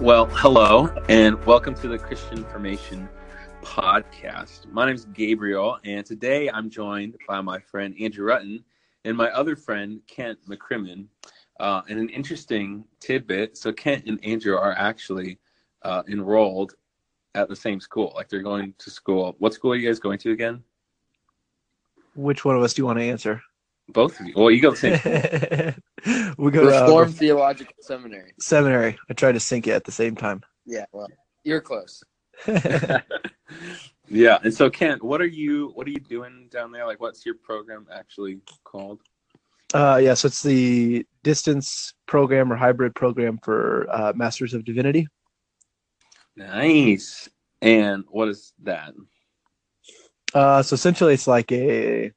Well, hello, and welcome to the Christian Information Podcast. My name is Gabriel, and today I'm joined by my friend Andrew Rutten and my other friend Kent McCrimmon. Uh, and an interesting tidbit so, Kent and Andrew are actually uh, enrolled at the same school. Like they're going to school. What school are you guys going to again? Which one of us do you want to answer? Both of you. Well, you go to the same. we go Reformed to uh, Theological Seminary. seminary. I tried to sync it at the same time. Yeah, well, you're close. yeah, and so Kent, what are you what are you doing down there? Like, what's your program actually called? Uh, yeah, so it's the distance program or hybrid program for uh, Masters of Divinity. Nice. And what is that? Uh, so essentially, it's like a it's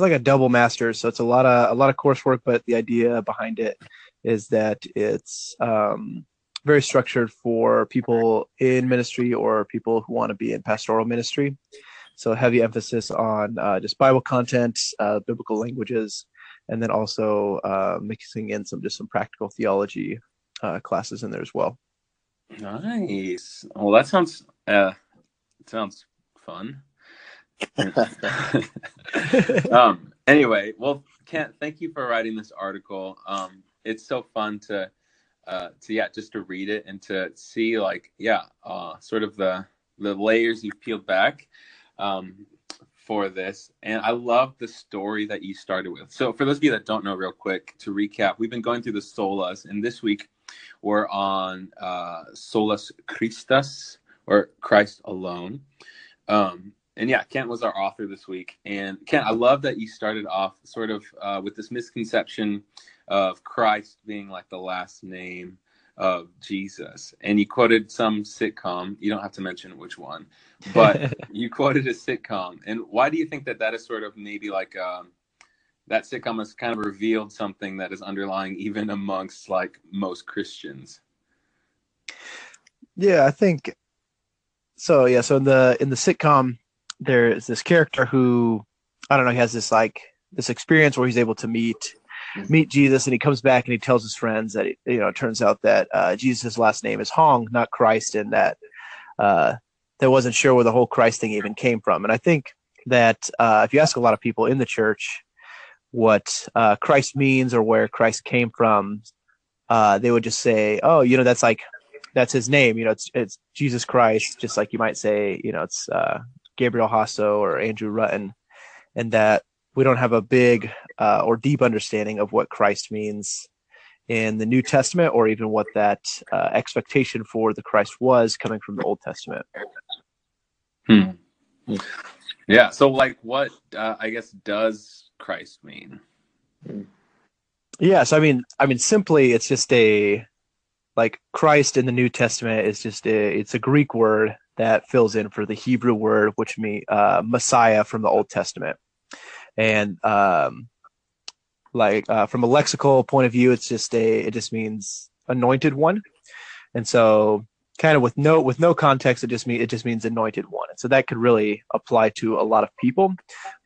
like a double master's. So it's a lot of a lot of coursework, but the idea behind it is that it's um, very structured for people in ministry or people who want to be in pastoral ministry. So heavy emphasis on uh, just Bible content, uh, biblical languages, and then also uh, mixing in some just some practical theology uh, classes in there as well. Nice. Well, that sounds uh, sounds fun. um. Anyway, well, Kent, thank you for writing this article. Um, it's so fun to, uh, to yeah, just to read it and to see like yeah, uh, sort of the the layers you've peeled back. Um, for this. And I love the story that you started with. So, for those of you that don't know, real quick, to recap, we've been going through the solas, and this week we're on uh, Solus Christus, or Christ alone. Um, and yeah, Kent was our author this week. And Kent, I love that you started off sort of uh, with this misconception of Christ being like the last name of Jesus. And you quoted some sitcom. You don't have to mention which one, but you quoted a sitcom. And why do you think that that is sort of maybe like um, that sitcom has kind of revealed something that is underlying even amongst like most Christians? Yeah, I think so. Yeah, so in the in the sitcom, there is this character who I don't know. He has this like this experience where he's able to meet meet Jesus, and he comes back and he tells his friends that you know it turns out that uh, Jesus' last name is Hong, not Christ, and that uh, they wasn't sure where the whole Christ thing even came from. And I think that uh, if you ask a lot of people in the church what uh, Christ means or where Christ came from, uh, they would just say, "Oh, you know, that's like that's his name. You know, it's it's Jesus Christ." Just like you might say, you know, it's uh, Gabriel Hasso or Andrew Rutten, and that we don't have a big uh, or deep understanding of what Christ means in the New Testament, or even what that uh, expectation for the Christ was coming from the Old Testament. Hmm. Yeah. So, like, what uh, I guess does Christ mean? Yeah. So, I mean, I mean, simply, it's just a like Christ in the New Testament is just a it's a Greek word that fills in for the Hebrew word, which means uh, Messiah from the Old Testament and um, like uh, from a lexical point of view, it's just a it just means anointed one, and so kind of with no with no context, it just mean it just means anointed one, and so that could really apply to a lot of people,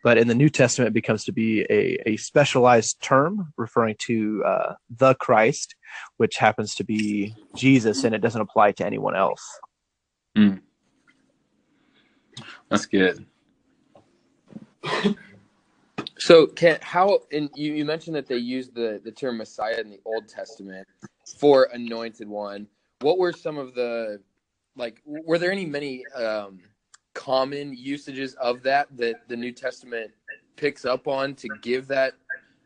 but in the New Testament, it becomes to be a a specialized term referring to uh, the Christ, which happens to be Jesus, and it doesn't apply to anyone else. Mm. That's good. So, can how and you, you mentioned that they used the the term Messiah in the Old Testament for anointed one. What were some of the like? Were there any many um, common usages of that that the New Testament picks up on to give that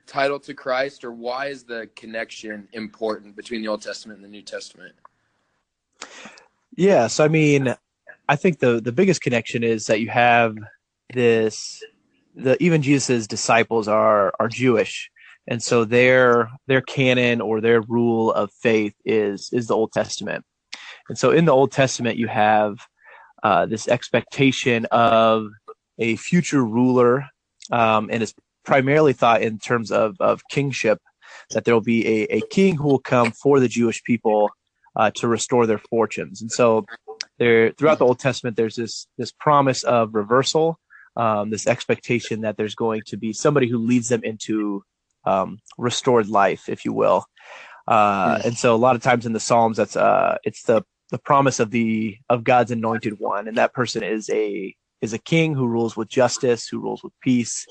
title to Christ, or why is the connection important between the Old Testament and the New Testament? Yes, I mean, I think the the biggest connection is that you have this the even Jesus's disciples are are Jewish, and so their their canon or their rule of faith is is the Old Testament, and so in the Old Testament you have uh, this expectation of a future ruler, um, and it's primarily thought in terms of of kingship that there will be a, a king who will come for the Jewish people uh, to restore their fortunes, and so there throughout the Old Testament there's this this promise of reversal um, this expectation that there's going to be somebody who leads them into um, restored life, if you will. Uh, and so a lot of times in the Psalms, that's uh, it's the the promise of the of God's anointed one, and that person is a is a king who rules with justice, who rules with peace,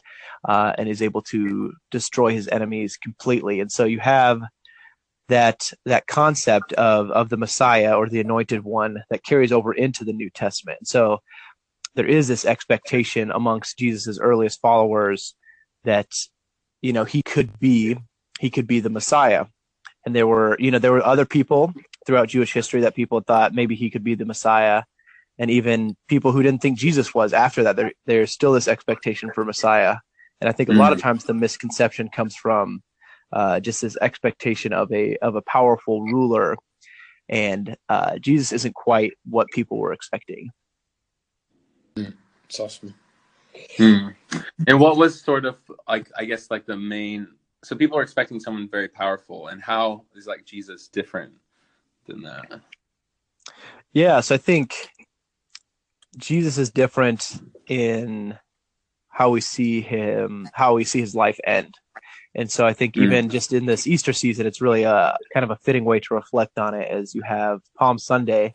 uh, and is able to destroy his enemies completely. And so you have that that concept of of the Messiah or the anointed one that carries over into the New Testament. So there is this expectation amongst Jesus's earliest followers that you know he could be he could be the Messiah. And there were you know there were other people throughout Jewish history that people thought maybe he could be the Messiah. And even people who didn't think Jesus was after that, there, there's still this expectation for Messiah. And I think a lot of mm. times the misconception comes from uh, just this expectation of a of a powerful ruler, and uh, Jesus isn't quite what people were expecting. Mm. It's awesome. Hmm. And what was sort of like I guess like the main so people are expecting someone very powerful and how is like Jesus different than that? Yeah, so I think Jesus is different in how we see him, how we see his life end. And so I think mm. even just in this Easter season, it's really a kind of a fitting way to reflect on it as you have Palm Sunday,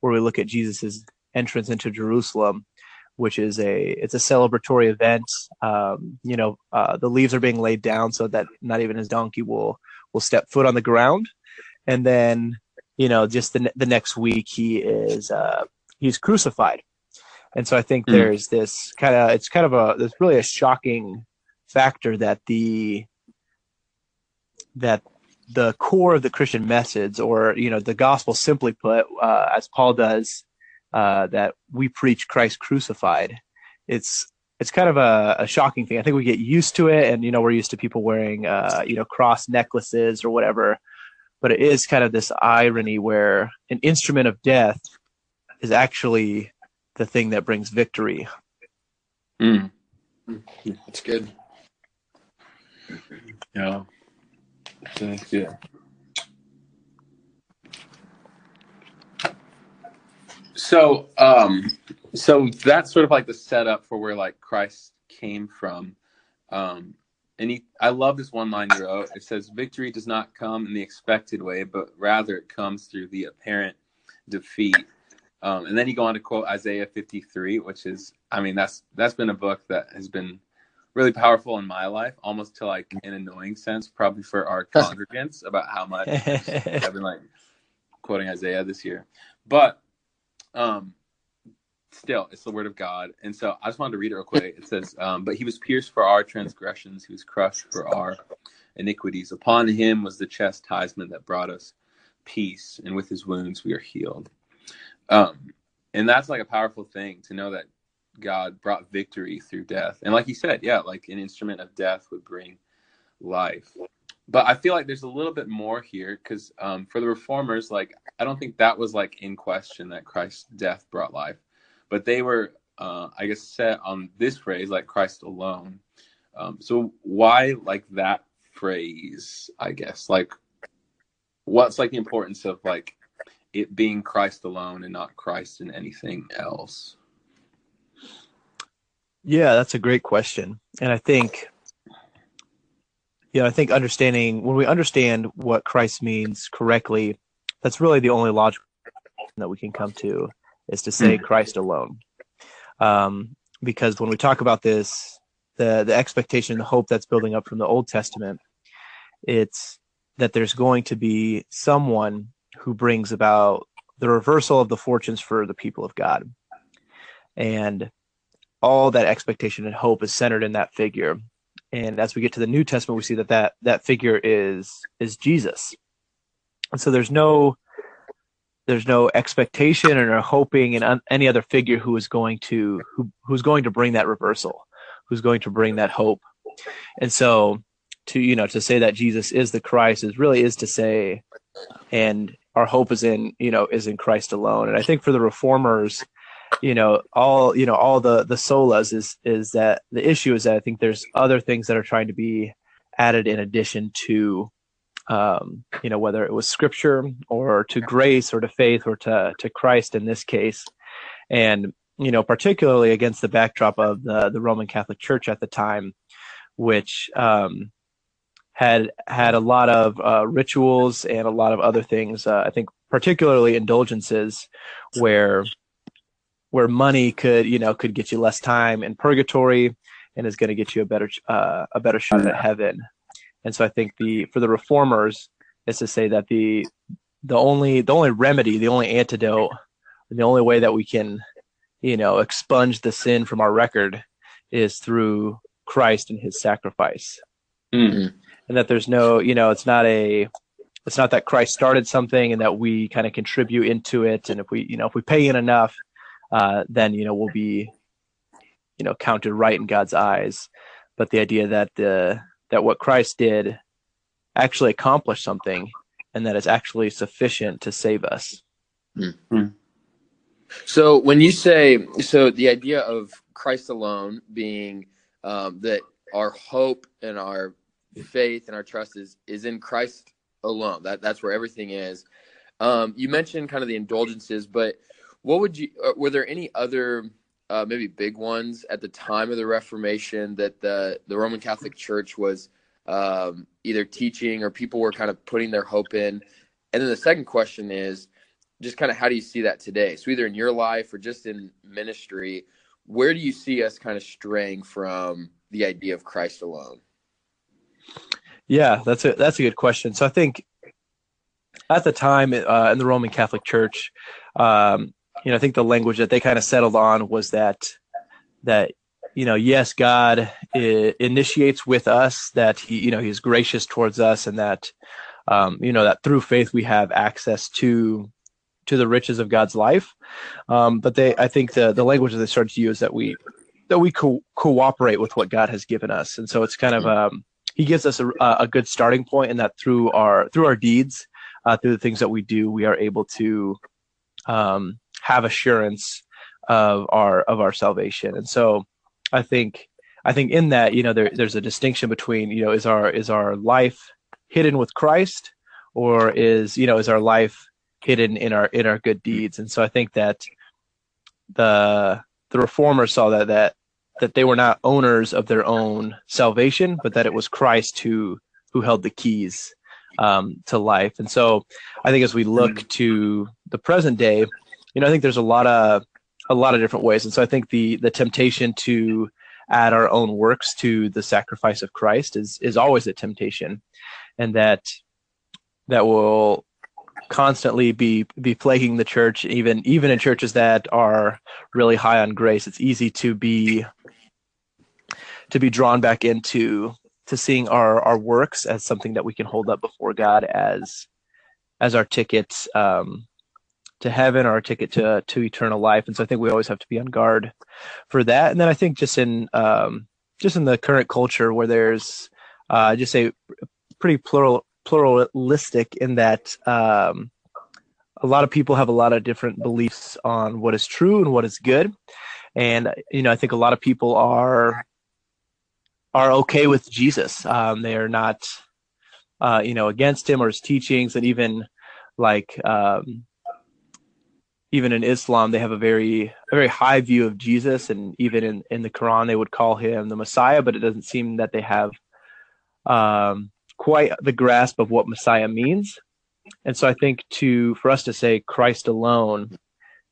where we look at Jesus's entrance into Jerusalem, which is a it's a celebratory event. Um, you know, uh, the leaves are being laid down so that not even his donkey will will step foot on the ground, and then you know, just the the next week he is uh, he's crucified, and so I think mm. there's this kind of it's kind of a there's really a shocking factor that the that the core of the Christian message, or you know, the gospel, simply put, uh, as Paul does, uh, that we preach Christ crucified. It's it's kind of a, a, shocking thing. I think we get used to it, and you know, we're used to people wearing uh, you know cross necklaces or whatever but it is kind of this irony where an instrument of death is actually the thing that brings victory. Mm. That's good. Yeah. That's good. So, um, so that's sort of like the setup for where like Christ came from. Um, and he, I love this one line you wrote. It says, "Victory does not come in the expected way, but rather it comes through the apparent defeat." Um, and then you go on to quote Isaiah 53, which is, I mean, that's that's been a book that has been really powerful in my life, almost to like an annoying sense, probably for our congregants about how much I've been like quoting Isaiah this year. But um, still, it's the word of God. And so I just wanted to read it real quick. It says, um, But he was pierced for our transgressions, he was crushed for our iniquities. Upon him was the chastisement that brought us peace, and with his wounds we are healed. Um, and that's like a powerful thing to know that God brought victory through death. And like you said, yeah, like an instrument of death would bring life. But I feel like there's a little bit more here because um, for the reformers, like I don't think that was like in question that Christ's death brought life but they were, uh, I guess, set on this phrase like Christ alone. Um, so why like that phrase? I guess like what's like the importance of like it being Christ alone and not Christ in anything else? Yeah, that's a great question, and I think you know, I think understanding when we understand what Christ means correctly, that's really the only logical that we can come to is to say mm. Christ alone. Um, because when we talk about this, the the expectation, the hope that's building up from the Old Testament, it's that there's going to be someone who brings about the reversal of the fortunes for the people of God, and all that expectation and hope is centered in that figure. And as we get to the New Testament, we see that that, that figure is is Jesus. And so there's no there's no expectation or hoping in any other figure who is going to who who's going to bring that reversal, who's going to bring that hope. And so to you know to say that Jesus is the Christ is really is to say and our hope is in you know is in Christ alone. And I think for the reformers, you know, all you know all the the solas is is that the issue is that I think there's other things that are trying to be added in addition to um, you know, whether it was scripture or to grace or to faith or to, to Christ in this case. And, you know, particularly against the backdrop of the, the Roman Catholic Church at the time, which um, had had a lot of uh, rituals and a lot of other things. Uh, I think particularly indulgences, where where money could you know could get you less time in purgatory and is going to get you a better uh, a better shot at heaven. And so I think the for the reformers is to say that the the only the only remedy, the only antidote, the only way that we can you know expunge the sin from our record is through Christ and His sacrifice. Mm-hmm. And that there's no you know it's not a it's not that Christ started something and that we kind of contribute into it. And if we you know if we pay in enough, uh, then you know we'll be you know counted right in God's eyes. But the idea that the that what Christ did actually accomplished something and that it's actually sufficient to save us. Mm-hmm. So when you say so, the idea of Christ alone being um, that our hope and our faith and our trust is is in Christ alone. That that's where everything is. Um, you mentioned kind of the indulgences, but what would you? Uh, were there any other uh, maybe big ones at the time of the Reformation that the the Roman Catholic Church was um, either teaching or people were kind of putting their hope in? And then the second question is just kind of how do you see that today? So either in your life or just in ministry, where do you see us kind of straying from the idea of Christ alone? Yeah, that's a that's a good question. So I think at the time uh, in the Roman Catholic Church, um, you know, I think the language that they kind of settled on was that that you know, yes, God initiates with us that he, you know, he's gracious towards us, and that um, you know that through faith we have access to to the riches of God's life. Um, but they, I think the the language that they started to use that we that we co- cooperate with what God has given us, and so it's kind of um, he gives us a, a good starting point, and that through our through our deeds, uh, through the things that we do, we are able to um, have assurance of our of our salvation. And so I think I think in that, you know, there, there's a distinction between, you know, is our is our life hidden with Christ or is, you know, is our life hidden in our in our good deeds? And so I think that the the reformers saw that that that they were not owners of their own salvation, but that it was Christ who who held the keys um, to life. And so I think as we look to the present day, you know, I think there's a lot of a lot of different ways, and so I think the the temptation to add our own works to the sacrifice of Christ is is always a temptation, and that that will constantly be be plaguing the church even even in churches that are really high on grace. It's easy to be to be drawn back into to seeing our our works as something that we can hold up before God as as our tickets um, to heaven or a ticket to to eternal life. And so I think we always have to be on guard for that. And then I think just in um, just in the current culture where there's uh, just a pretty plural pluralistic in that um, a lot of people have a lot of different beliefs on what is true and what is good. And you know, I think a lot of people are are okay with Jesus. Um, they are not, uh, you know, against him or his teachings, and even like um, even in Islam, they have a very a very high view of Jesus, and even in in the Quran, they would call him the Messiah. But it doesn't seem that they have um, quite the grasp of what Messiah means. And so, I think to for us to say Christ alone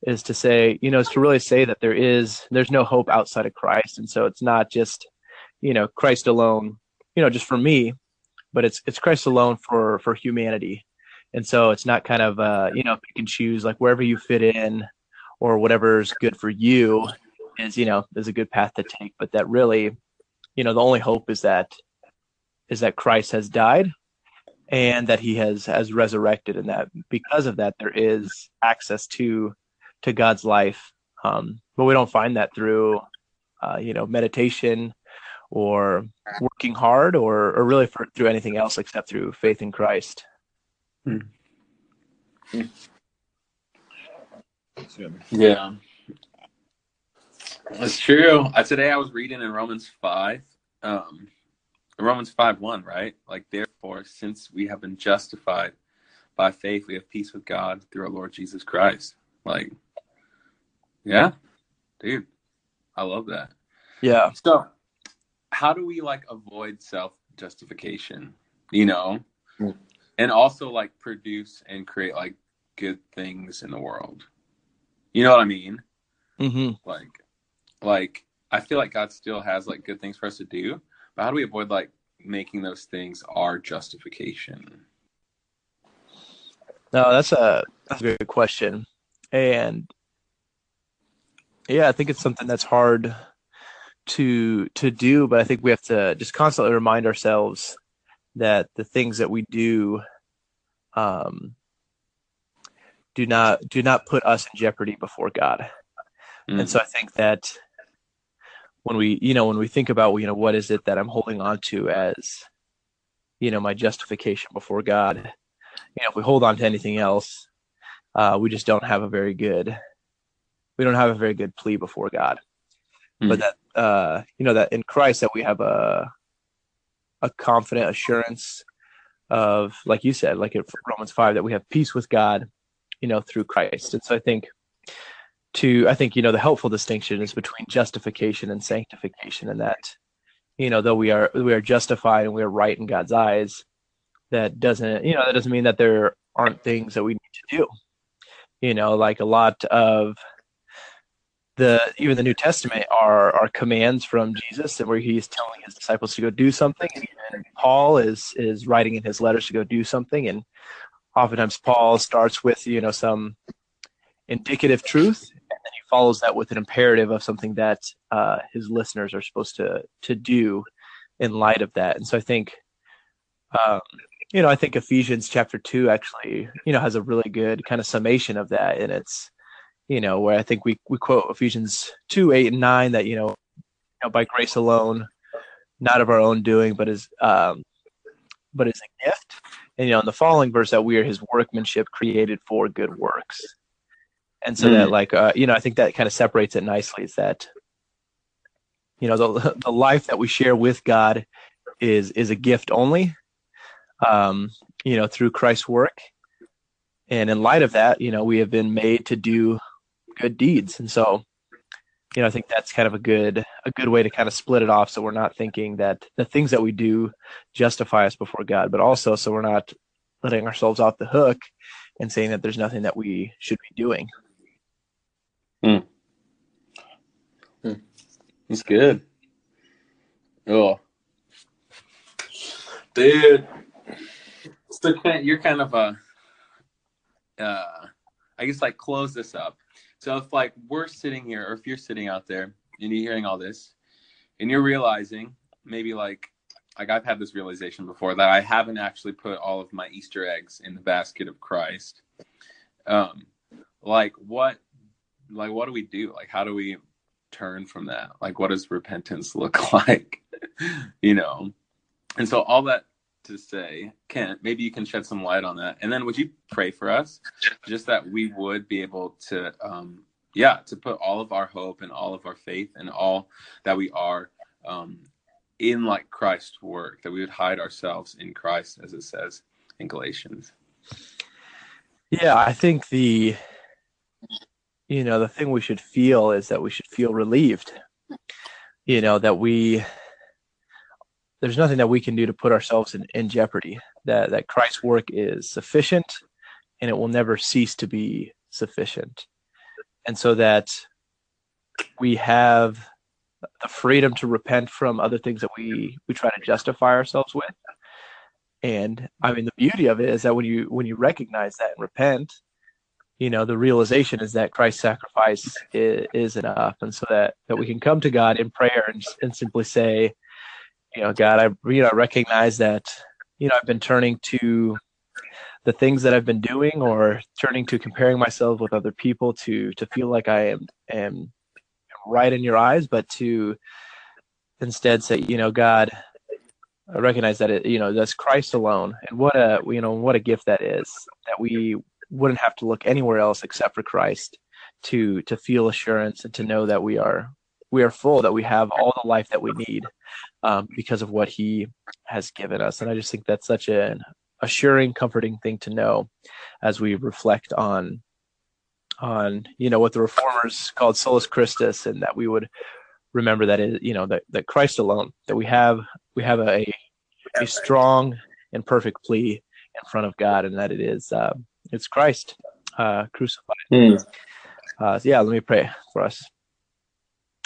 is to say, you know, is to really say that there is there's no hope outside of Christ, and so it's not just you know Christ alone, you know, just for me, but it's it's Christ alone for for humanity and so it's not kind of uh, you know pick and choose like wherever you fit in or whatever's good for you is you know is a good path to take. But that really you know the only hope is that is that christ has died and that he has has resurrected and that because of that there is access to to god's life. Um, but we don't find that through uh, you know meditation or working hard or or really for, through anything else except through faith in christ Hmm. Yeah. That's true. Uh, today I was reading in Romans 5, um, Romans 5 1, right? Like, therefore, since we have been justified by faith, we have peace with God through our Lord Jesus Christ. Like, yeah, dude, I love that. Yeah. So, how do we like avoid self justification? you know, Mm. And also like produce and create like good things in the world. You know what I mean? Mm-hmm. Like, like I feel like God still has like good things for us to do, but how do we avoid like making those things our justification? No, that's a that's a good question, and yeah, I think it's something that's hard to to do, but I think we have to just constantly remind ourselves that the things that we do um, do not do not put us in jeopardy before God. Mm. And so I think that when we, you know, when we think about, you know, what is it that I'm holding on to as, you know, my justification before God, you know, if we hold on to anything else, uh, we just don't have a very good, we don't have a very good plea before God. Mm. But that, uh, you know, that in Christ that we have a, a confident assurance of, like you said, like in Romans 5, that we have peace with God, you know, through Christ. And so I think, to i think you know the helpful distinction is between justification and sanctification and that you know though we are we are justified and we are right in god's eyes that doesn't you know that doesn't mean that there aren't things that we need to do you know like a lot of the even the new testament are are commands from jesus where he's telling his disciples to go do something and paul is is writing in his letters to go do something and oftentimes paul starts with you know some indicative truth and then he follows that with an imperative of something that uh, his listeners are supposed to to do in light of that. And so i think um, you know i think ephesians chapter 2 actually you know has a really good kind of summation of that and it's you know where i think we, we quote ephesians 2 8 and 9 that you know, you know by grace alone not of our own doing but is um, but is a gift. And you know in the following verse that we are his workmanship created for good works. And so Mm. that like uh, you know i think that kind of separates it nicely is that you know the the life that we share with god is is a gift only um you know through christ's work. And in light of that you know we have been made to do good deeds and so you know i think that's kind of a good a good way to kind of split it off so we're not thinking that the things that we do justify us before god but also so we're not letting ourselves off the hook and saying that there's nothing that we should be doing It's good. Oh, dude. So Kent, you're kind of a, uh, I guess like close this up. So if like we're sitting here, or if you're sitting out there and you're hearing all this, and you're realizing maybe like, like I've had this realization before that I haven't actually put all of my Easter eggs in the basket of Christ. Um, like what, like what do we do? Like how do we turn from that? Like, what does repentance look like? you know? And so, all that to say, Kent, maybe you can shed some light on that. And then, would you pray for us just that we would be able to, um, yeah, to put all of our hope and all of our faith and all that we are um, in like Christ's work, that we would hide ourselves in Christ, as it says in Galatians. Yeah, I think the you know, the thing we should feel is that we should feel relieved. You know, that we there's nothing that we can do to put ourselves in, in jeopardy. That that Christ's work is sufficient and it will never cease to be sufficient. And so that we have the freedom to repent from other things that we we try to justify ourselves with. And I mean the beauty of it is that when you when you recognize that and repent, you know the realization is that christ's sacrifice is, is, enough and so that that we can come to god in prayer and, and simply say you know god i you know recognize that you know i've been turning to the things that i've been doing or turning to comparing myself with other people to to feel like i am am right in your eyes but to instead say you know god I recognize that it you know that's christ alone. And what a you know what a gift that is that we wouldn't have to look anywhere else except for Christ to to feel assurance and to know that we are we are full, that we have all the life that we need um, because of what He has given us. And I just think that's such an assuring, comforting thing to know as we reflect on on you know what the reformers called solus Christus, and that we would remember that it, you know that that Christ alone, that we have we have a a strong and perfect plea in front of God, and that it is uh, it's Christ uh, crucified. Mm. Uh, so yeah, let me pray for us.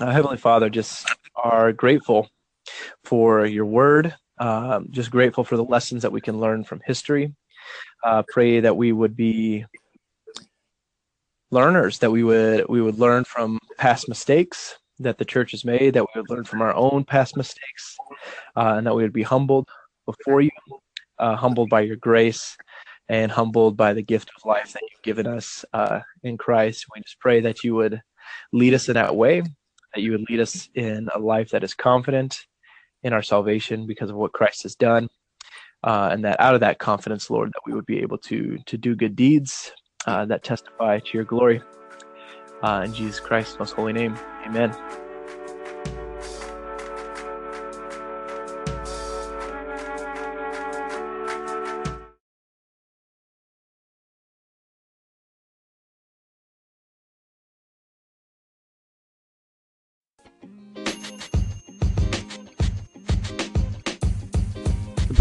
Uh, Heavenly Father, just are grateful for your word. Um, just grateful for the lessons that we can learn from history. Uh, pray that we would be learners, that we would we would learn from past mistakes that the church has made, that we would learn from our own past mistakes, uh, and that we would be humbled before you, uh, humbled by your grace, and humbled by the gift of life that you've given us uh, in Christ. We just pray that you would lead us in that way, that you would lead us in a life that is confident in our salvation because of what Christ has done. Uh, and that out of that confidence, Lord, that we would be able to to do good deeds uh, that testify to your glory. Uh, in Jesus Christ's most holy name, Amen.